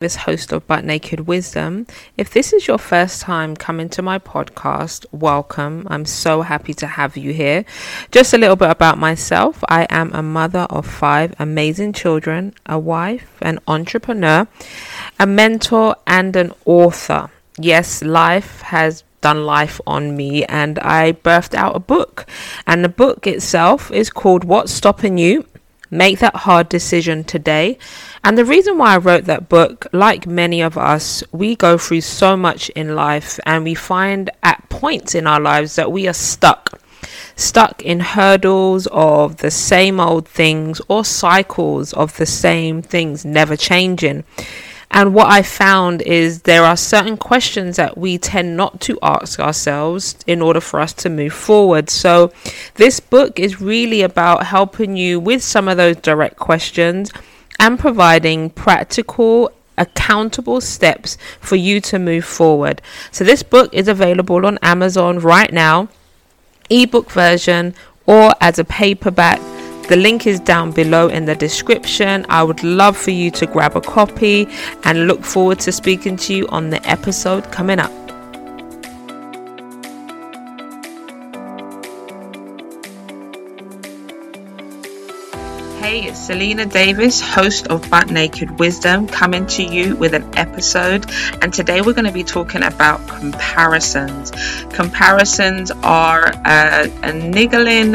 this host of Butt Naked Wisdom. If this is your first time coming to my podcast, welcome. I'm so happy to have you here. Just a little bit about myself I am a mother of five amazing children, a wife, an entrepreneur, a mentor, and an author. Yes, life has done life on me and I birthed out a book. And the book itself is called What's Stopping You? Make that hard decision today. And the reason why I wrote that book, like many of us, we go through so much in life and we find at points in our lives that we are stuck. Stuck in hurdles of the same old things or cycles of the same things never changing. And what I found is there are certain questions that we tend not to ask ourselves in order for us to move forward. So, this book is really about helping you with some of those direct questions and providing practical accountable steps for you to move forward. So, this book is available on Amazon right now, ebook version, or as a paperback. The link is down below in the description. I would love for you to grab a copy and look forward to speaking to you on the episode coming up. It's Selena Davis, host of Butt Naked Wisdom, coming to you with an episode. And today we're going to be talking about comparisons. Comparisons are a, a niggling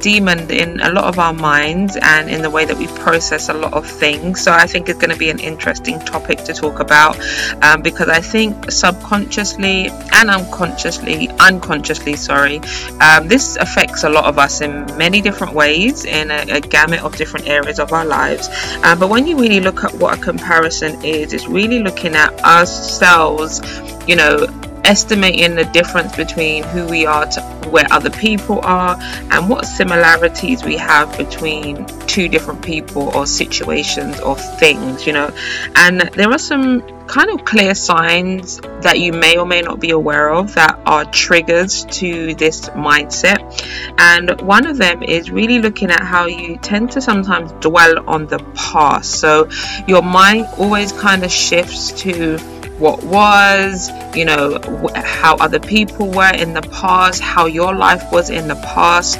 demon in a lot of our minds and in the way that we process a lot of things. So I think it's going to be an interesting topic to talk about um, because I think subconsciously and unconsciously, unconsciously, sorry, um, this affects a lot of us in many different ways in a, a gamut of different areas of our lives. Um, but when you really look at what a comparison is, it's really looking at ourselves, you know, estimating the difference between who we are to where other people are and what similarities we have between two different people or situations or things, you know. And there are some kind of clear signs that you may or may not be aware of that are triggers to this mindset. And one of them is really looking at how you tend to sometimes dwell on the past. So your mind always kind of shifts to what was, you know, how other people were in the past, how your life was in the past,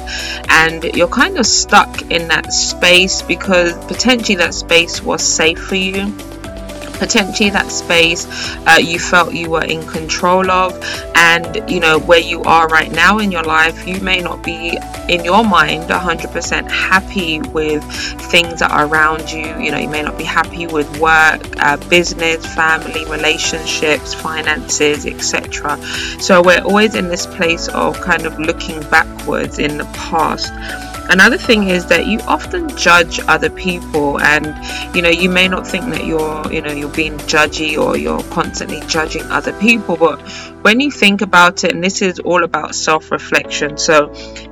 and you're kind of stuck in that space because potentially that space was safe for you potentially that space uh, you felt you were in control of and you know where you are right now in your life you may not be in your mind 100% happy with things that are around you. You know you may not be happy with work uh, business family relationships finances etc so we're always in this place of kind of looking backwards in the past Another thing is that you often judge other people, and you know you may not think that you're you know you're being judgy or you're constantly judging other people, but when you think about it, and this is all about self-reflection, so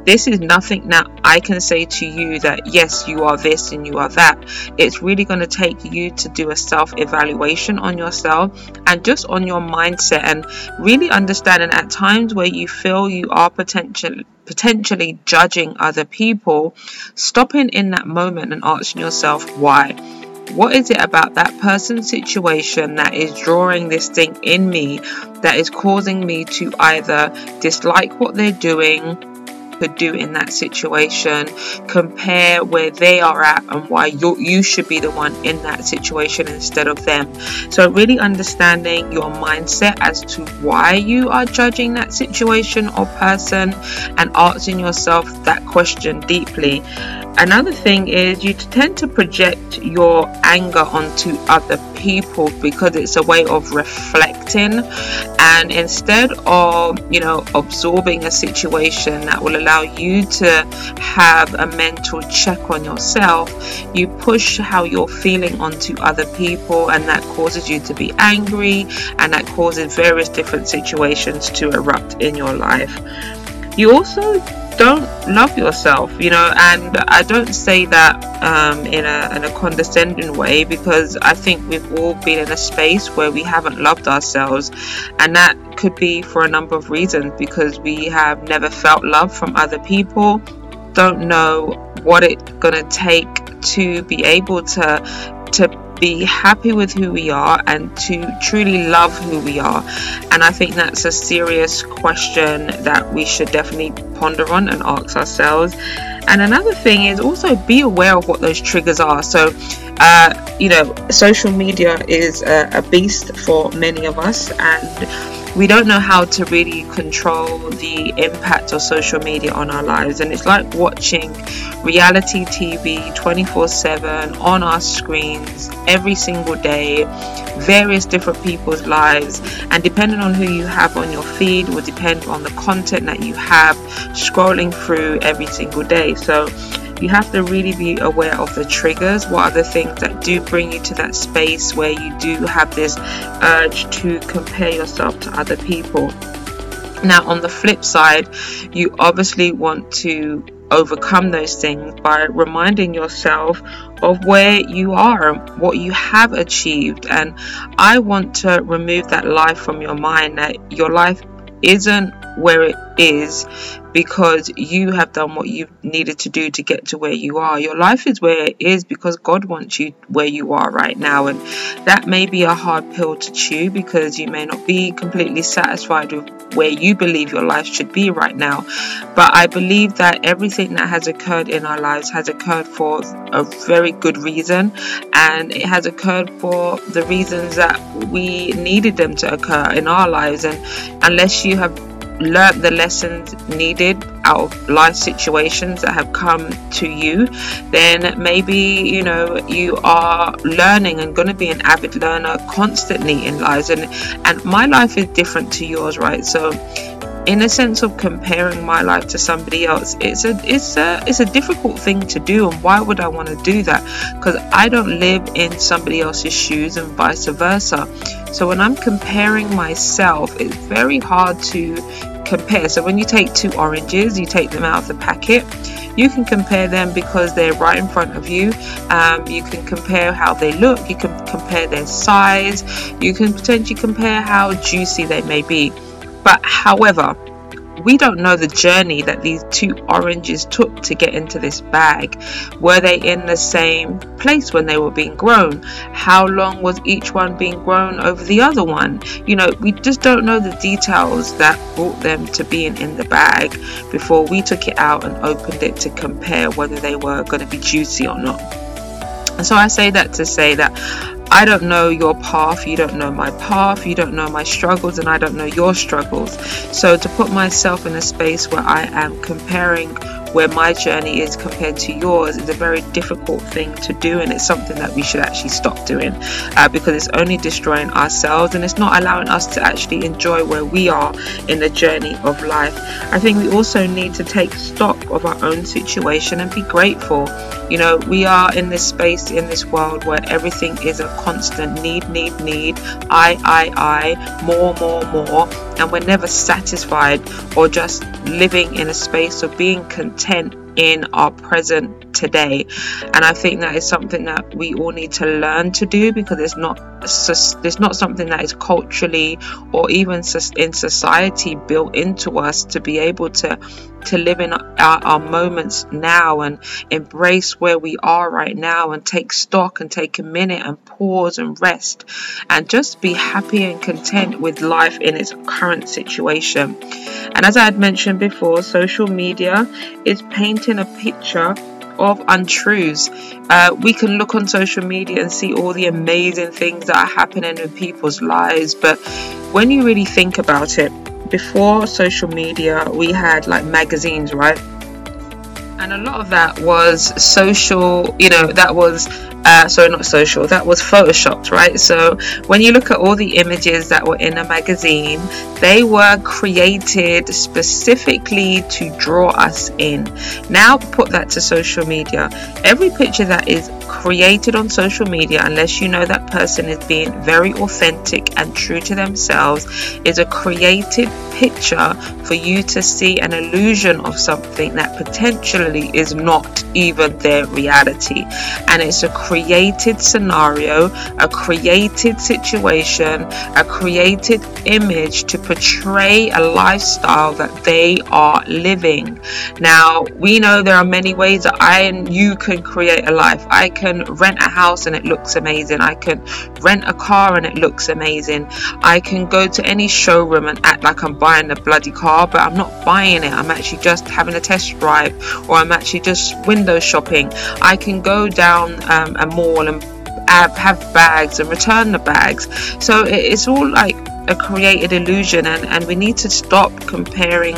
this is nothing that I can say to you that yes you are this and you are that. It's really going to take you to do a self-evaluation on yourself and just on your mindset, and really understanding at times where you feel you are potentially potentially judging other people, stopping in that moment and asking yourself why. What is it about that person's situation that is drawing this thing in me that is causing me to either dislike what they're doing, could do in that situation, compare where they are at and why you you should be the one in that situation instead of them. So really understanding your mindset as to why you are judging that situation or person and asking yourself that question deeply. Another thing is you tend to project your anger onto other people because it's a way of reflecting and instead of you know absorbing a situation that will allow you to have a mental check on yourself. You push how you're feeling onto other people and that causes you to be angry and that causes various different situations to erupt in your life. You also don't love yourself, you know, and I don't say that um, in, a, in a condescending way because I think we've all been in a space where we haven't loved ourselves, and that could be for a number of reasons because we have never felt love from other people, don't know what it's gonna take to be able to to be happy with who we are and to truly love who we are. And I think that's a serious question that we should definitely ponder on and ask ourselves. And another thing is also be aware of what those triggers are. So, uh, you know, social media is a, a beast for many of us, and we don't know how to really control the impact of social media on our lives. And it's like watching reality TV 24 7 on our screens every single day, various different people's lives. And depending on who you have on your feed will depend on the content that you have scrolling through every single day. So, you have to really be aware of the triggers. What are the things that do bring you to that space where you do have this urge to compare yourself to other people? Now, on the flip side, you obviously want to overcome those things by reminding yourself of where you are and what you have achieved. And I want to remove that lie from your mind that your life isn't where it is because you have done what you needed to do to get to where you are. Your life is where it is because God wants you where you are right now. And that may be a hard pill to chew because you may not be completely satisfied with where you believe your life should be right now. But I believe that everything that has occurred in our lives has occurred for a very good reason. And it has occurred for the reasons that we needed them to occur in our lives. And unless you have learned the lessons needed out of life situations that have come to you, then maybe you know you are learning and going to be an avid learner constantly in lives. And and my life is different to yours, right? So in a sense of comparing my life to somebody else it's a it's a it's a difficult thing to do and why would I want to do that because I don't live in somebody else's shoes and vice versa so when I'm comparing myself it's very hard to compare. So when you take two oranges, you take them out of the packet. You can compare them because they're right in front of you. Um, you can compare how they look. You can compare their size. You can potentially compare how juicy they may be. But however, we don't know the journey that these two oranges took to get into this bag. Were they in the same place when they were being grown? How long was each one being grown over the other one? You know, we just don't know the details that brought them to being in the bag before we took it out and opened it to compare whether they were going to be juicy or not. And so I say that to say that I don't know your path, you don't know my path, you don't know my struggles, and I don't know your struggles. So, to put myself in a space where I am comparing where my journey is compared to yours is a very difficult thing to do, and it's something that we should actually stop doing uh, because it's only destroying ourselves and it's not allowing us to actually enjoy where we are in the journey of life. I think we also need to take stock of our own situation and be grateful. You know, we are in this space in this world where everything is a constant need, need, need, I, I, I, more, more, more, and we're never satisfied or just living in a space of being content in our present today. And I think that is something that we all need to learn to do because it's not it's not something that is culturally or even in society built into us to be able to to live in our, our moments now and embrace where we are right now and take stock and take a minute and pause and rest and just be happy and content with life in its current situation. And as I had mentioned before, social media is painting a picture of untruths. Uh, we can look on social media and see all the amazing things that are happening in people's lives, but when you really think about it, before social media, we had like magazines, right? And a lot of that was social, you know, that was uh, sorry, not social, that was photoshopped, right? So when you look at all the images that were in a magazine, they were created specifically to draw us in. Now put that to social media. Every picture that is created on social media, unless you know that person is being very authentic and true to themselves, is a created picture for you to see an illusion of something that potentially is not even their reality. And it's a created scenario, a created situation, a created image to portray a lifestyle that they are living. Now, we know there are many ways that I and you can create a life. I can rent a house and it looks amazing. I can rent a car and it looks amazing. I can go to any showroom and act like I'm buying a bloody car, but I'm not buying it. I'm actually just having a test drive or I'm actually just window shopping. I can go down um, a mall and have bags and return the bags. So it's all like a created illusion and, and we need to stop comparing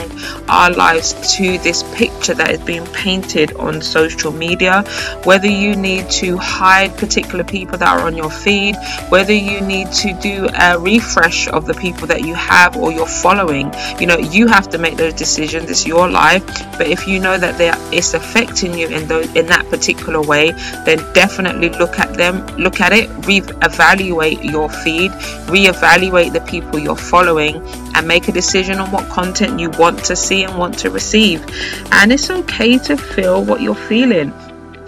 our lives to this picture that is being painted on social media. Whether you need to hide particular people that are on your feed whether you need to do a refresh of the people that you have or you're following you know you have to make those decisions. It's your life. But if you know that it's affecting you in those in that particular way then definitely look at them look at it re-evaluate your feed re-evaluate the people people you're following and make a decision on what content you want to see and want to receive. And it's okay to feel what you're feeling.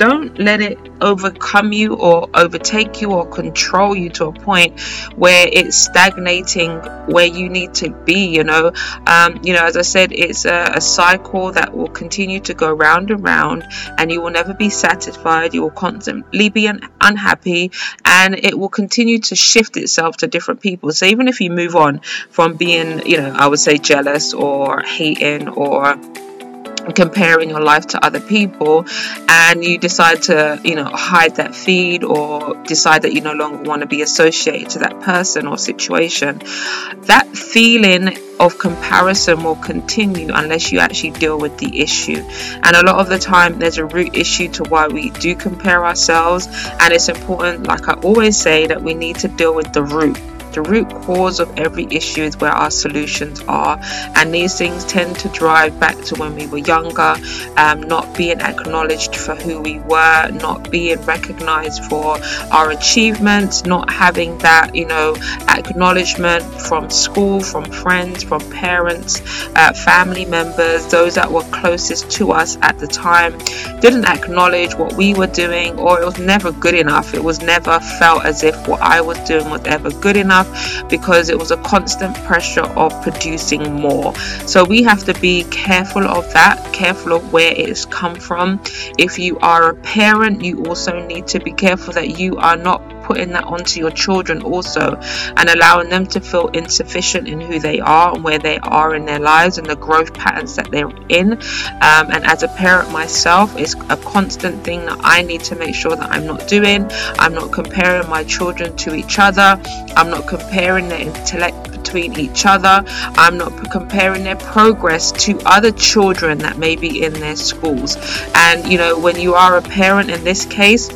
Don't let it overcome you or overtake you or control you to a point where it's stagnating where you need to be. You know, um, you know, as I said, it's a, a cycle that will continue to go round and round, and you will never be satisfied. You will constantly be un- unhappy, and it will continue to shift itself to different people. So even if you move on from being, you know, I would say jealous or hating or comparing your life to other people and you decide to you know hide that feed or decide that you no longer want to be associated to that person or situation that feeling of comparison will continue unless you actually deal with the issue. And a lot of the time there's a root issue to why we do compare ourselves. And it's important like i always say that we need to deal with the root the root cause of every issue is where our solutions are, and these things tend to drive back to when we were younger, um, not being acknowledged for who we were, not being recognized for our achievements, not having that, you know, acknowledgement from school, from friends, from parents, uh, family members, those that were closest to us at the time, didn't acknowledge what we were doing, or it was never good enough. It was never felt as if what I was doing was ever good enough enough because it was a constant pressure of producing more. So we have to be careful of that, careful of where it's come from. If you are a parent, you also need to be careful that you are not putting that onto your children also and allowing them to feel insufficient in who they are and where they are in their lives and the growth patterns that they're in. Um, and as a parent myself, it's a constant thing that I need to make sure that I'm not doing. I'm not comparing my children to each other. I'm not comparing their intellect between each other. I'm not comparing their progress to other children that may be in their schools. And you know, when you are a parent in this case,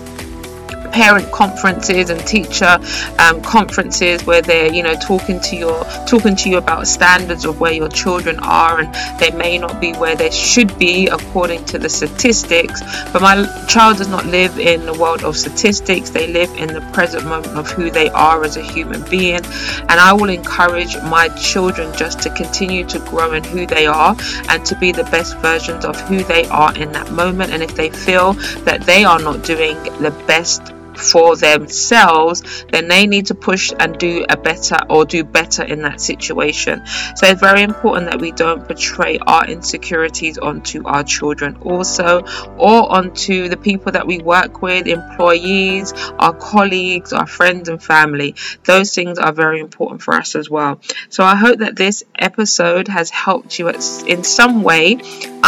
parent conferences and teacher um, conferences where they're you know talking to your talking to you about standards of where your children are and they may not be where they should be according to the statistics. But my child does not live in the world of statistics. They live in the present moment of who they are as a human being. And I will encourage my children just to continue to grow in who they are and to be the best versions of who they are in that moment. And if they feel that they are not doing the best for themselves, then they need to push and do a better or do better in that situation. So it's very important that we don't portray our insecurities onto our children also or onto the people that we work with, employees, our colleagues, our friends and family. Those things are very important for us as well. So I hope that this episode has helped you in some way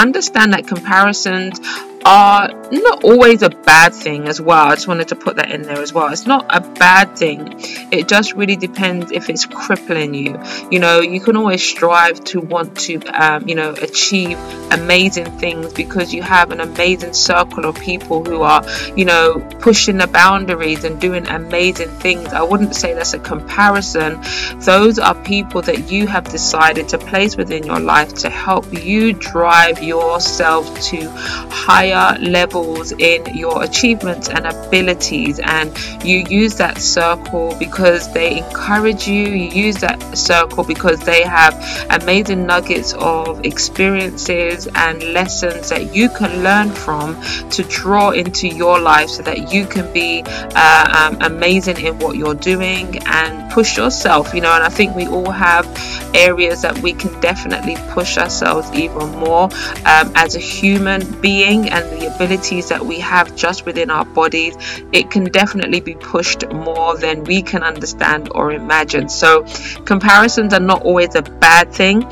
understand that comparisons are not always a bad thing as well. I just wanted to put that in there as well. It's not a bad thing. It just really depends if it's crippling you. You know, you can always strive to want to, um, you know, achieve amazing things because you have an amazing circle of people who are, you know, pushing the boundaries and doing amazing things. I wouldn't say that's a comparison. Those are people that you have decided to place within your life to help you drive yourself to higher levels in your achievements and abilities. And you use that circle because they encourage you. You use that circle because they have amazing nuggets of experiences and lessons that you can learn from to draw into your life so that you can be uh, um, amazing in what you're doing and push yourself you know. And I think we all have areas that we can definitely push ourselves even more um, as a human being and the abilities that we have just within our bodies it can definitely be pushed more than we can understand or imagine. So comparisons are not always a bad thing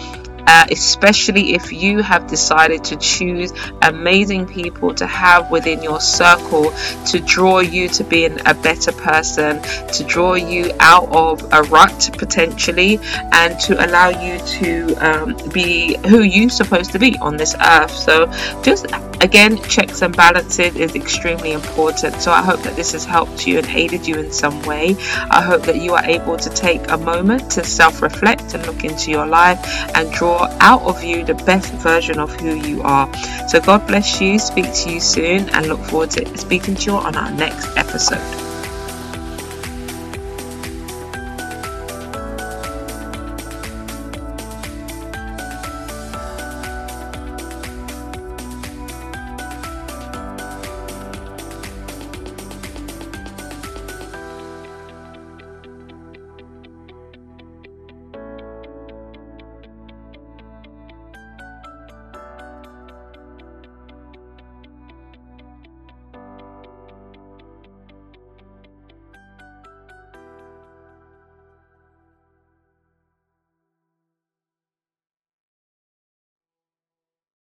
uh, especially if you have decided to choose amazing people to have within your circle to draw you to being a better person, to draw you out of a rut potentially, and to allow you to um, be who you're supposed to be on this earth. So, just again, checks and balances is extremely important. So, I hope that this has helped you and aided you in some way. I hope that you are able to take a moment to self reflect and look into your life and draw out of you the best version of who you are. So, God bless you, speak to you soon, and look forward to speaking to you on our next episode.